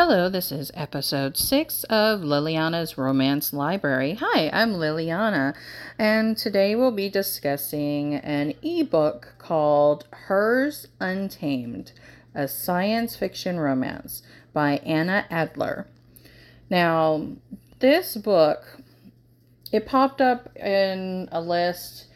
Hello, this is episode six of Liliana's Romance Library. Hi, I'm Liliana, and today we'll be discussing an ebook called Hers Untamed, a science fiction romance by Anna Adler. Now, this book it popped up in a list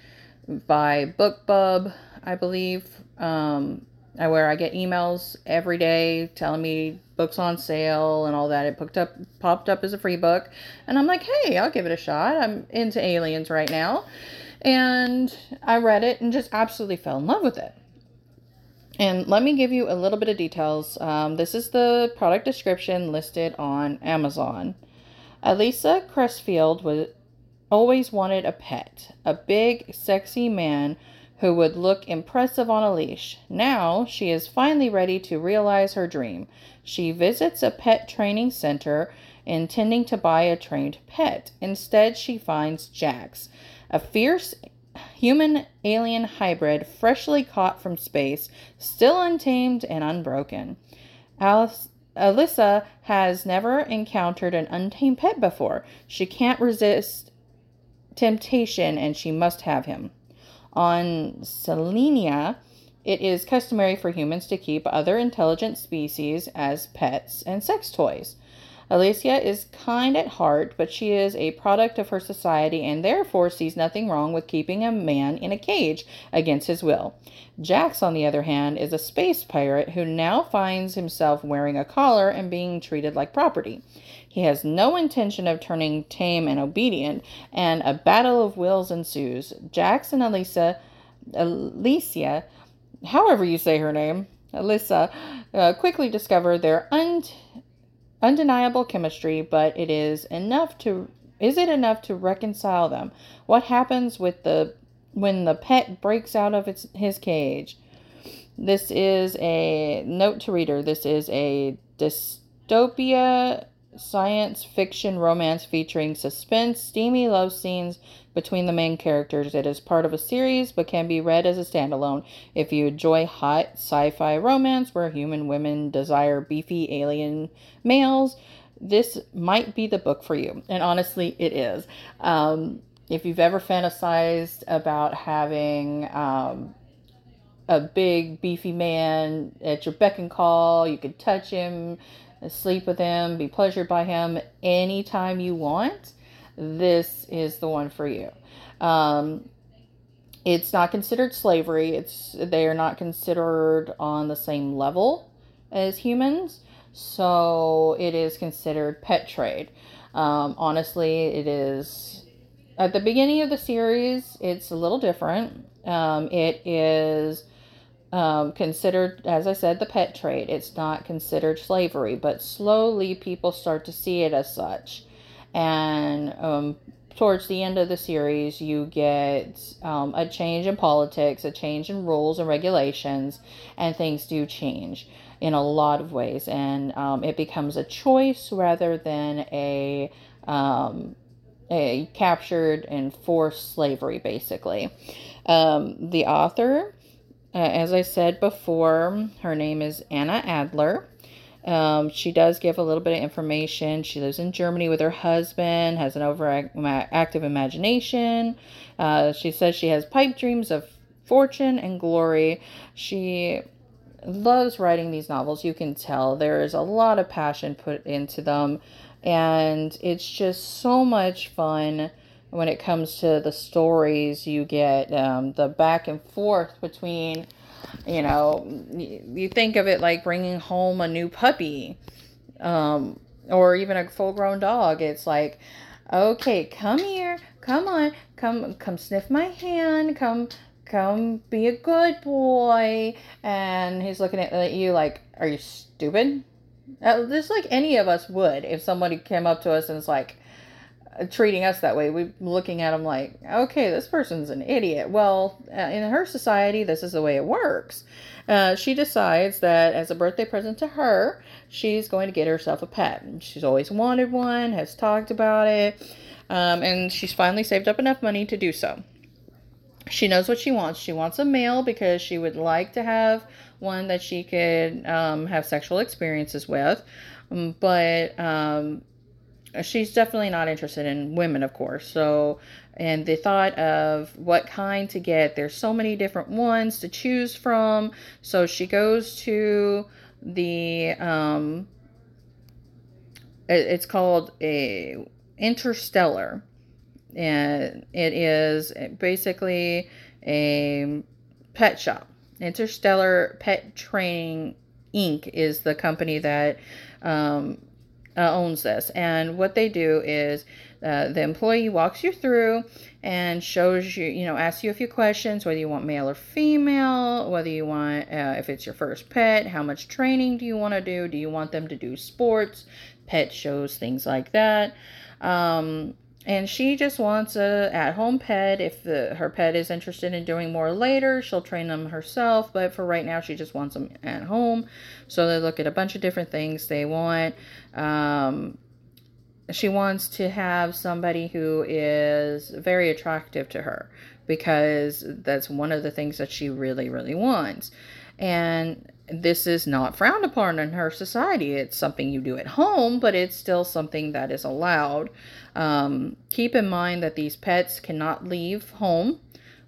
by BookBub, I believe. Um, where I get emails every day telling me books on sale and all that. It popped up popped up as a free book, and I'm like, hey, I'll give it a shot. I'm into aliens right now, and I read it and just absolutely fell in love with it. And let me give you a little bit of details. Um, this is the product description listed on Amazon. Elisa Cressfield was always wanted a pet, a big, sexy man who would look impressive on a leash. Now she is finally ready to realize her dream. She visits a pet training center intending to buy a trained pet. Instead, she finds Jax, a fierce human alien hybrid freshly caught from space, still untamed and unbroken. Alice Alyssa has never encountered an untamed pet before. She can't resist temptation and she must have him. On Selenia, it is customary for humans to keep other intelligent species as pets and sex toys. Alicia is kind at heart, but she is a product of her society and therefore sees nothing wrong with keeping a man in a cage against his will. Jax, on the other hand, is a space pirate who now finds himself wearing a collar and being treated like property. He has no intention of turning tame and obedient, and a battle of wills ensues. Jax and Alicia, Alicia, however you say her name, Alyssa, uh, quickly discover their un- undeniable chemistry, but it is enough to is it enough to reconcile them? What happens with the when the pet breaks out of its his cage? This is a note to reader. This is a dystopia science fiction romance featuring suspense, steamy love scenes between the main characters. It is part of a series but can be read as a standalone. If you enjoy hot sci fi romance where human women desire beefy alien males, this might be the book for you. And honestly, it is. Um, if you've ever fantasized about having um, a big beefy man at your beck and call, you could touch him sleep with him, be pleasured by him anytime you want, this is the one for you. Um, it's not considered slavery. It's they are not considered on the same level as humans, so it is considered pet trade. Um, honestly, it is at the beginning of the series. It's a little different. Um, it is um, considered, as I said, the pet trade. It's not considered slavery, but slowly people start to see it as such. And um, towards the end of the series, you get um, a change in politics, a change in rules and regulations, and things do change in a lot of ways. And um, it becomes a choice rather than a um, a captured and forced slavery, basically. Um, the author uh, as I said before, her name is Anna Adler. Um, she does give a little bit of information. She lives in Germany with her husband, has an overactive imagination. Uh, she says she has pipe dreams of fortune and glory. She loves writing these novels. You can tell there is a lot of passion put into them, and it's just so much fun when it comes to the stories you get um, the back and forth between you know you think of it like bringing home a new puppy um, or even a full grown dog. It's like okay come here come on come come sniff my hand come come be a good boy. And he's looking at you like are you stupid? Uh, just like any of us would if somebody came up to us and it's like treating us that way. We're looking at them like, okay, this person's an idiot. Well, uh, in her society, this is the way it works. Uh, she decides that as a birthday present to her, she's going to get herself a pet. She's always wanted one, has talked about it, um, and she's finally saved up enough money to do so. she knows what she wants. She wants a male because she would like to have one that she could um, have sexual experiences with. Um, but um, she's definitely not interested in women, of course. So, and the thought of what kind to get, there's so many different ones to choose from. So she goes to the, um, it, it's called a Interstellar. And it is basically a pet shop. Interstellar Pet Training Inc. is the company that um, uh, owns this. And what they do is uh, the employee walks you through and shows you, you know, asks you a few questions whether you want male or female, whether you want, uh, if it's your first pet, how much training do you want to do? Do you want them to do sports, pet shows, things like that? Um, and she just wants a at-home pet. If the, her pet is interested in doing more later she'll train them herself. But for right now she just wants them at home. So they look at a bunch of different things. They want um, she wants to have somebody who is very attractive to her because that's one of the things that she really really wants. And this is not frowned upon in her society. It's something you do at home, but it's still something that is allowed. Um, keep in mind that these pets cannot leave home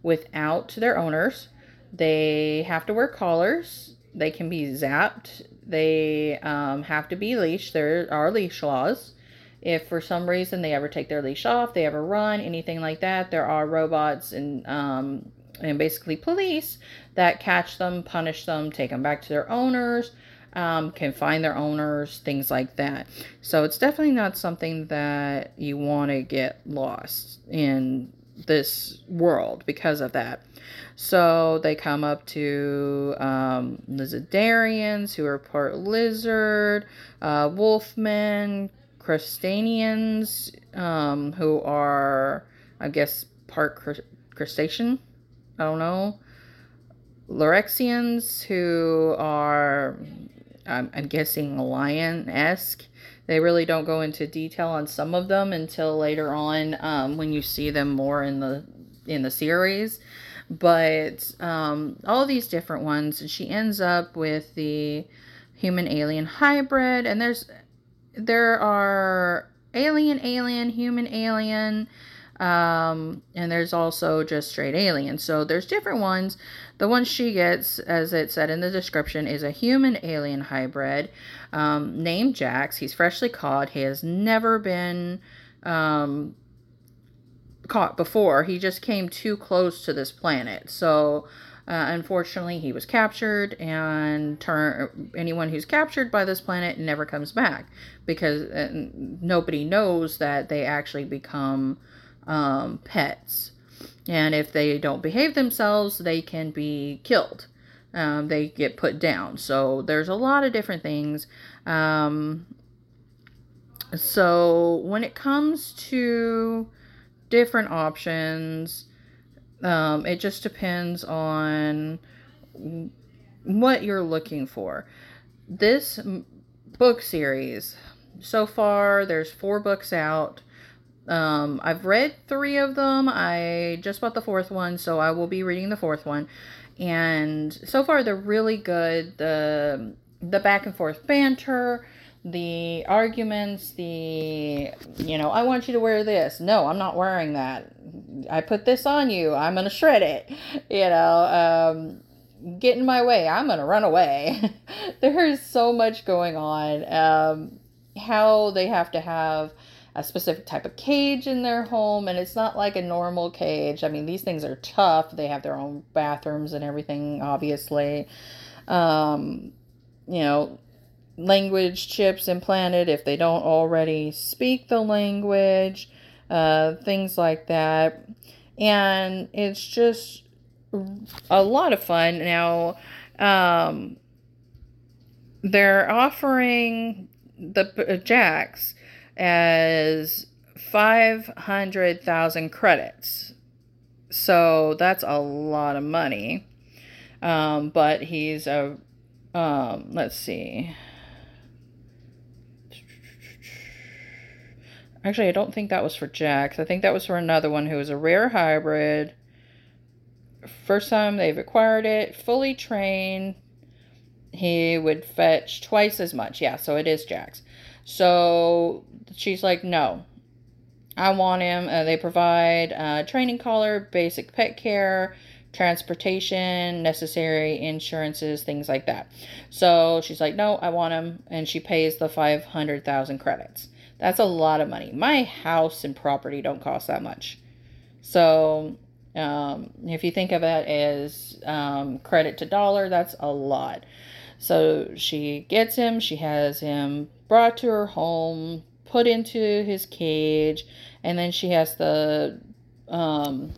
without their owners. They have to wear collars. They can be zapped. They um, have to be leashed. There are leash laws. If for some reason they ever take their leash off, they ever run, anything like that, there are robots and um, and basically police that catch them, punish them, take them back to their owners, um, can find their owners, things like that. So it's definitely not something that you want to get lost in this world because of that. So they come up to um, lizardarians who are part lizard, uh, wolfmen, crustaceans um, who are, I guess, part crustacean. I don't know. Lorexians who are, I'm, I'm guessing, lion esque. They really don't go into detail on some of them until later on um, when you see them more in the in the series. But um, all these different ones, and she ends up with the human alien hybrid, and there's there are alien alien human alien um, and there's also just straight alien. So there's different ones. The one she gets, as it said in the description, is a human alien hybrid um, named Jax. He's freshly caught. He has never been um, caught before. He just came too close to this planet. So uh, unfortunately, he was captured, and turn anyone who's captured by this planet never comes back because uh, nobody knows that they actually become um, pets. And if they don't behave themselves, they can be killed. Um, they get put down. So there's a lot of different things. Um, so when it comes to different options, um, it just depends on what you're looking for. This book series, so far, there's four books out. Um, I've read three of them. I just bought the fourth one, so I will be reading the fourth one. And so far, they're really good. The the back and forth banter, the arguments, the you know, I want you to wear this. No, I'm not wearing that. I put this on you. I'm gonna shred it. You know, um, get in my way. I'm gonna run away. There's so much going on. Um, how they have to have a specific type of cage in their home and it's not like a normal cage. I mean these things are tough. They have their own bathrooms and everything obviously. Um, you know language chips implanted if they don't already speak the language uh, things like that. And it's just a lot of fun. Now um, they're offering the uh, Jax as 500,000 credits. So that's a lot of money. Um, but he's a, um, let's see. Actually, I don't think that was for Jax. I think that was for another one who was a rare hybrid. first time they've acquired it, fully trained, he would fetch twice as much. Yeah, so it is Jax. So she's like, no, I want him. Uh, they provide uh, training collar, basic pet care, transportation, necessary insurances, things like that. So she's like, no, I want him. And she pays the 500,000 credits. That's a lot of money. My house and property don't cost that much. So um, if you think of it as um, credit to dollar, that's a lot. So she gets him, she has him brought to her home, put into his cage, and then she has the um,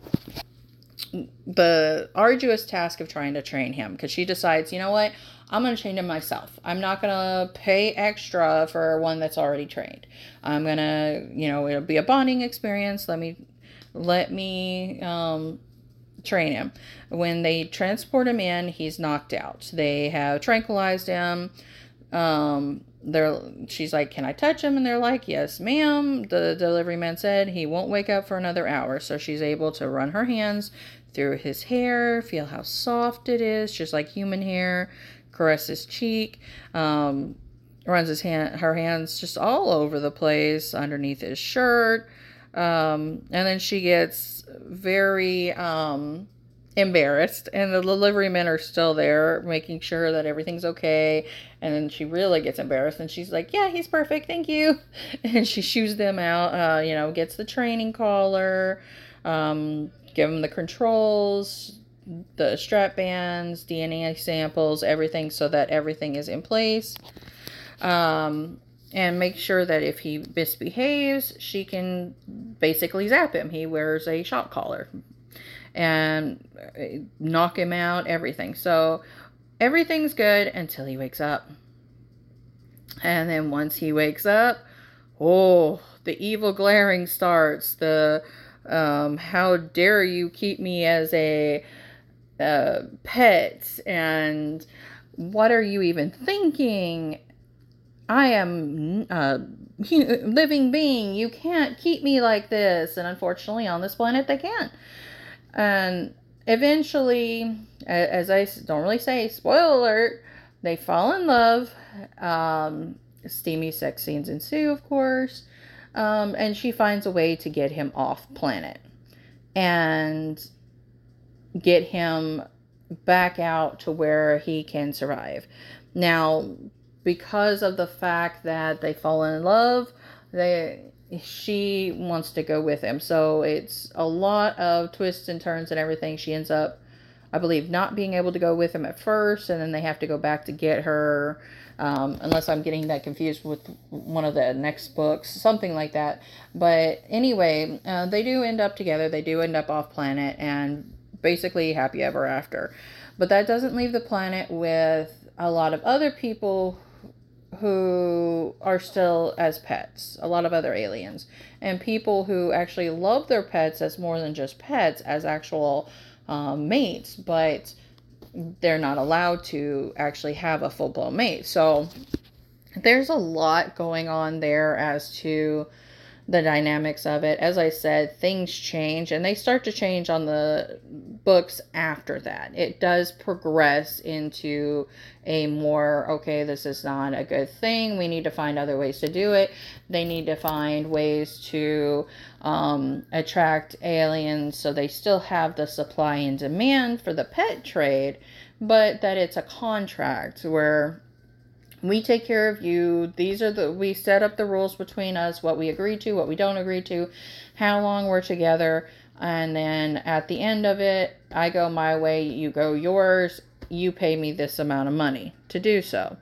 the arduous task of trying to train him because she decides, you know what, I'm going to train him myself. I'm not going to pay extra for one that's already trained. I'm going to, you know, it'll be a bonding experience. Let me let me um, train him. When they transport him in, he's knocked out. They have tranquilized him. Um, they're she's like, "Can I touch him?" And they're like, "Yes, ma'am." The delivery man said he won't wake up for another hour, so she's able to run her hands through his hair, feel how soft it is, just like human hair, caress his cheek. Um, runs his hand, her hands just all over the place underneath his shirt. Um, and then she gets very um, embarrassed, and the delivery men are still there making sure that everything's okay. And then she really gets embarrassed, and she's like, "Yeah, he's perfect, thank you." And she shoos them out. Uh, you know, gets the training collar, um, give them the controls, the strap bands, DNA samples, everything, so that everything is in place. Um, and make sure that if he misbehaves, she can basically zap him. He wears a shock collar and uh, knock him out, everything. So everything's good until he wakes up. And then once he wakes up, oh, the evil glaring starts. The um, how dare you keep me as a uh, pet? And what are you even thinking? I am a living being. You can't keep me like this. And unfortunately, on this planet, they can't. And eventually, as I don't really say, spoiler alert, they fall in love. Um, steamy sex scenes ensue, of course. Um, and she finds a way to get him off planet and get him back out to where he can survive. Now, because of the fact that they fall in love, they she wants to go with him. So it's a lot of twists and turns and everything. She ends up, I believe, not being able to go with him at first, and then they have to go back to get her. Um, unless I'm getting that confused with one of the next books, something like that. But anyway, uh, they do end up together. They do end up off planet and basically happy ever after. But that doesn't leave the planet with a lot of other people who are still as pets, a lot of other aliens, and people who actually love their pets as more than just pets, as actual um, mates, but they're not allowed to actually have a full blown mate. So there's a lot going on there as to the dynamics of it. As I said, things change and they start to change on the books after that. It does progress into a more, okay, this is not a good thing. We need to find other ways to do it. They need to find ways to um, attract aliens so they still have the supply and demand for the pet trade, but that it's a contract where we take care of you. These are the we set up the rules between us, what we agree to, what we don't agree to, how long we're together, and then at the end of it, I go my way, you go yours, you pay me this amount of money to do so.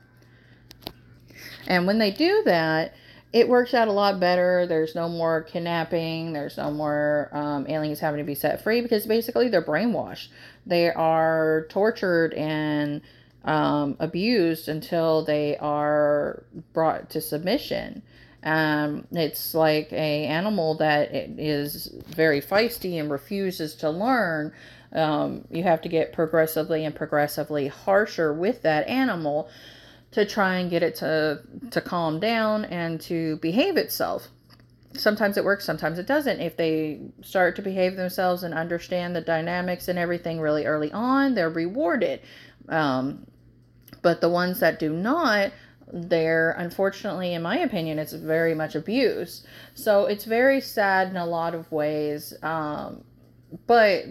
And when they do that, it works out a lot better. There's no more kidnapping. There's no more um, aliens having to be set free because basically they're brainwashed. They are tortured and um, abused until they are brought to submission. Um, it's like a animal that is very feisty and refuses to learn. Um, you have to get progressively and progressively harsher with that animal to try and get it to to calm down and to behave itself. sometimes it works, sometimes it doesn't. If they start to behave themselves and understand the dynamics and everything really early on, they're rewarded. Um, but the ones that do not, they're unfortunately, in my opinion, it's very much abused. So it's very sad in a lot of ways. Um, but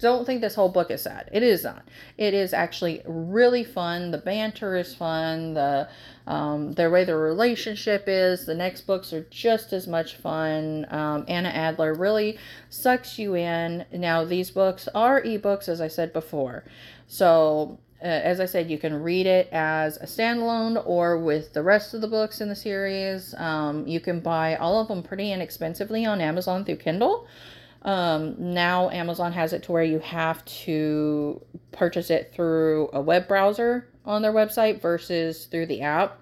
don't think this whole book is sad. It is not. It is actually really fun. The banter is fun. The um, the way the relationship is. The next books are just as much fun. Um, Anna Adler really sucks you in. Now these books are ebooks, as I said before. So uh, as I said, you can read it as a standalone or with the rest of the books in the series. Um, you can buy all of them pretty inexpensively on Amazon through Kindle. Um, now Amazon has it to where you have to purchase it through a web browser on their website versus through the app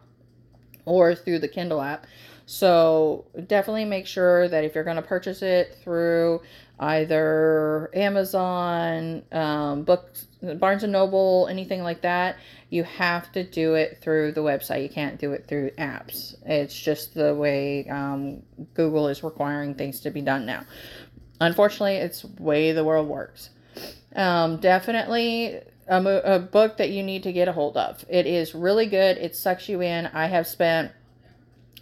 or through the Kindle app. So definitely make sure that if you're going to purchase it through either Amazon, um, books, Barnes and Noble, anything like that, you have to do it through the website. You can't do it through apps. It's just the way um, Google is requiring things to be done now. Unfortunately, it's way the world works. Um, definitely a, a book that you need to get a hold of. It is really good. It sucks you in. I have spent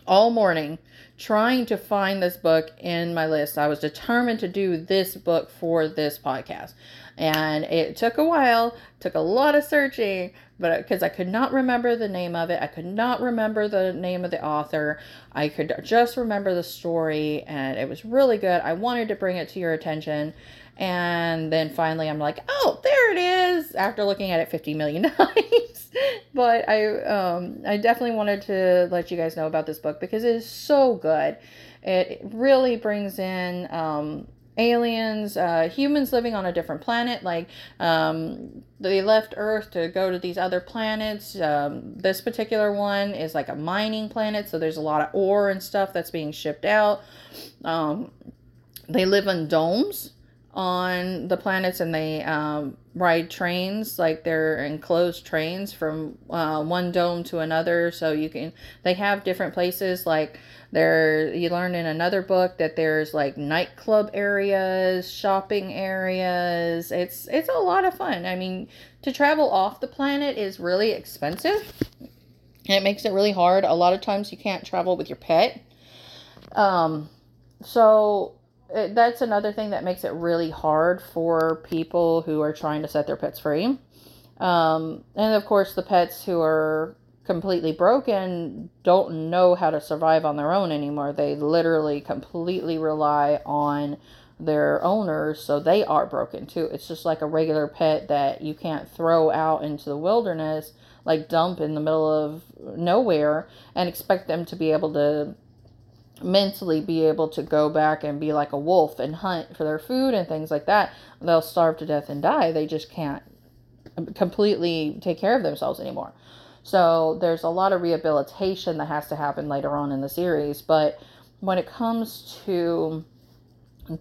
all morning trying to find this book in my list. I was determined to do this book for this podcast. And it took a while, took a lot of searching, but because I could not remember the name of it, I could not remember the name of the author. I could just remember the story, and it was really good. I wanted to bring it to your attention. And then finally, I'm like, oh, there it is, after looking at it 50 million times. but I, um, I definitely wanted to let you guys know about this book because it is so good. It really brings in um, aliens, uh, humans living on a different planet. Like um, they left Earth to go to these other planets. Um, this particular one is like a mining planet, so there's a lot of ore and stuff that's being shipped out. Um, they live in domes on the planets and they um, ride trains like they're enclosed trains from uh, one dome to another. So you can they have different places like there you learn in another book that there's like nightclub areas shopping areas. It's it's a lot of fun. I mean to travel off the planet is really expensive. It makes it really hard. A lot of times you can't travel with your pet. Um so it, that's another thing that makes it really hard for people who are trying to set their pets free. Um, and of course, the pets who are completely broken don't know how to survive on their own anymore. They literally completely rely on their owners, so they are broken too. It's just like a regular pet that you can't throw out into the wilderness, like dump in the middle of nowhere, and expect them to be able to mentally be able to go back and be like a wolf and hunt for their food and things like that, they'll starve to death and die. They just can't completely take care of themselves anymore. So there's a lot of rehabilitation that has to happen later on in the series. But when it comes to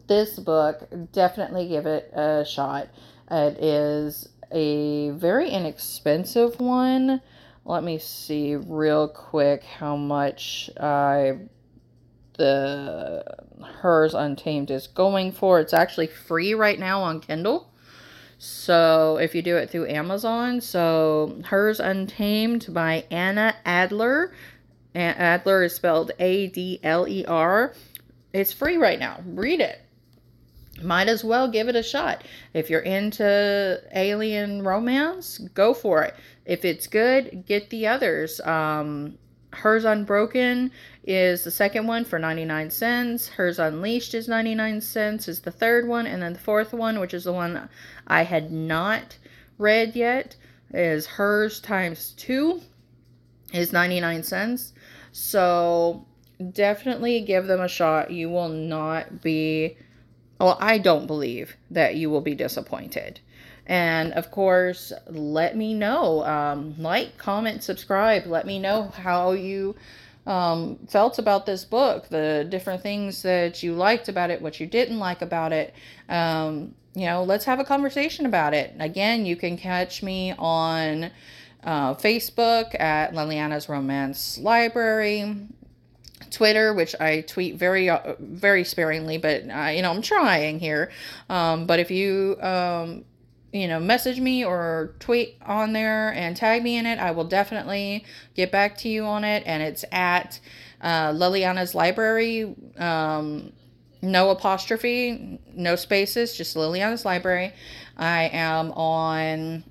this book, definitely give it a shot. It is a very inexpensive one. Let me see real quick how much I the hers untamed is going for. It's actually free right now on kindle. So if you do it through amazon so hers untamed by anna adler. Adler is spelled a-d-l-e-r it's free right now. Read it. Might as well give it a shot. If you're into alien romance go for it. If it's good get the others. Um Hers Unbroken is the second one for 99 cents. Hers Unleashed is 99 cents is the third one. And then the fourth one, which is the one I had not read yet, is Hers times two is 99 cents. So definitely give them a shot. You will not be, well, I don't believe that you will be disappointed. And of course, let me know. Um, like, comment, subscribe. Let me know how you um, felt about this book, the different things that you liked about it, what you didn't like about it. Um, you know, let's have a conversation about it. Again, you can catch me on uh, Facebook at Liliana's Romance Library. Twitter, which I tweet very uh, very sparingly, but uh, you know I'm trying here. Um, but if you um, you know message me or tweet on there and tag me in it, I will definitely get back to you on it. And it's at uh, Liliana's Library. Um, no apostrophe, no spaces, just Liliana's Library. I am on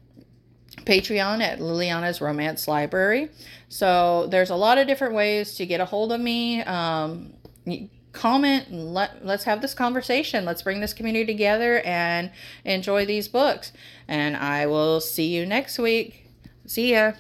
Patreon at Liliana's Romance Library. So there's a lot of different ways to get a hold of me. Um, comment and let, let's have this conversation. Let's bring this community together and enjoy these books. And I will see you next week. See ya.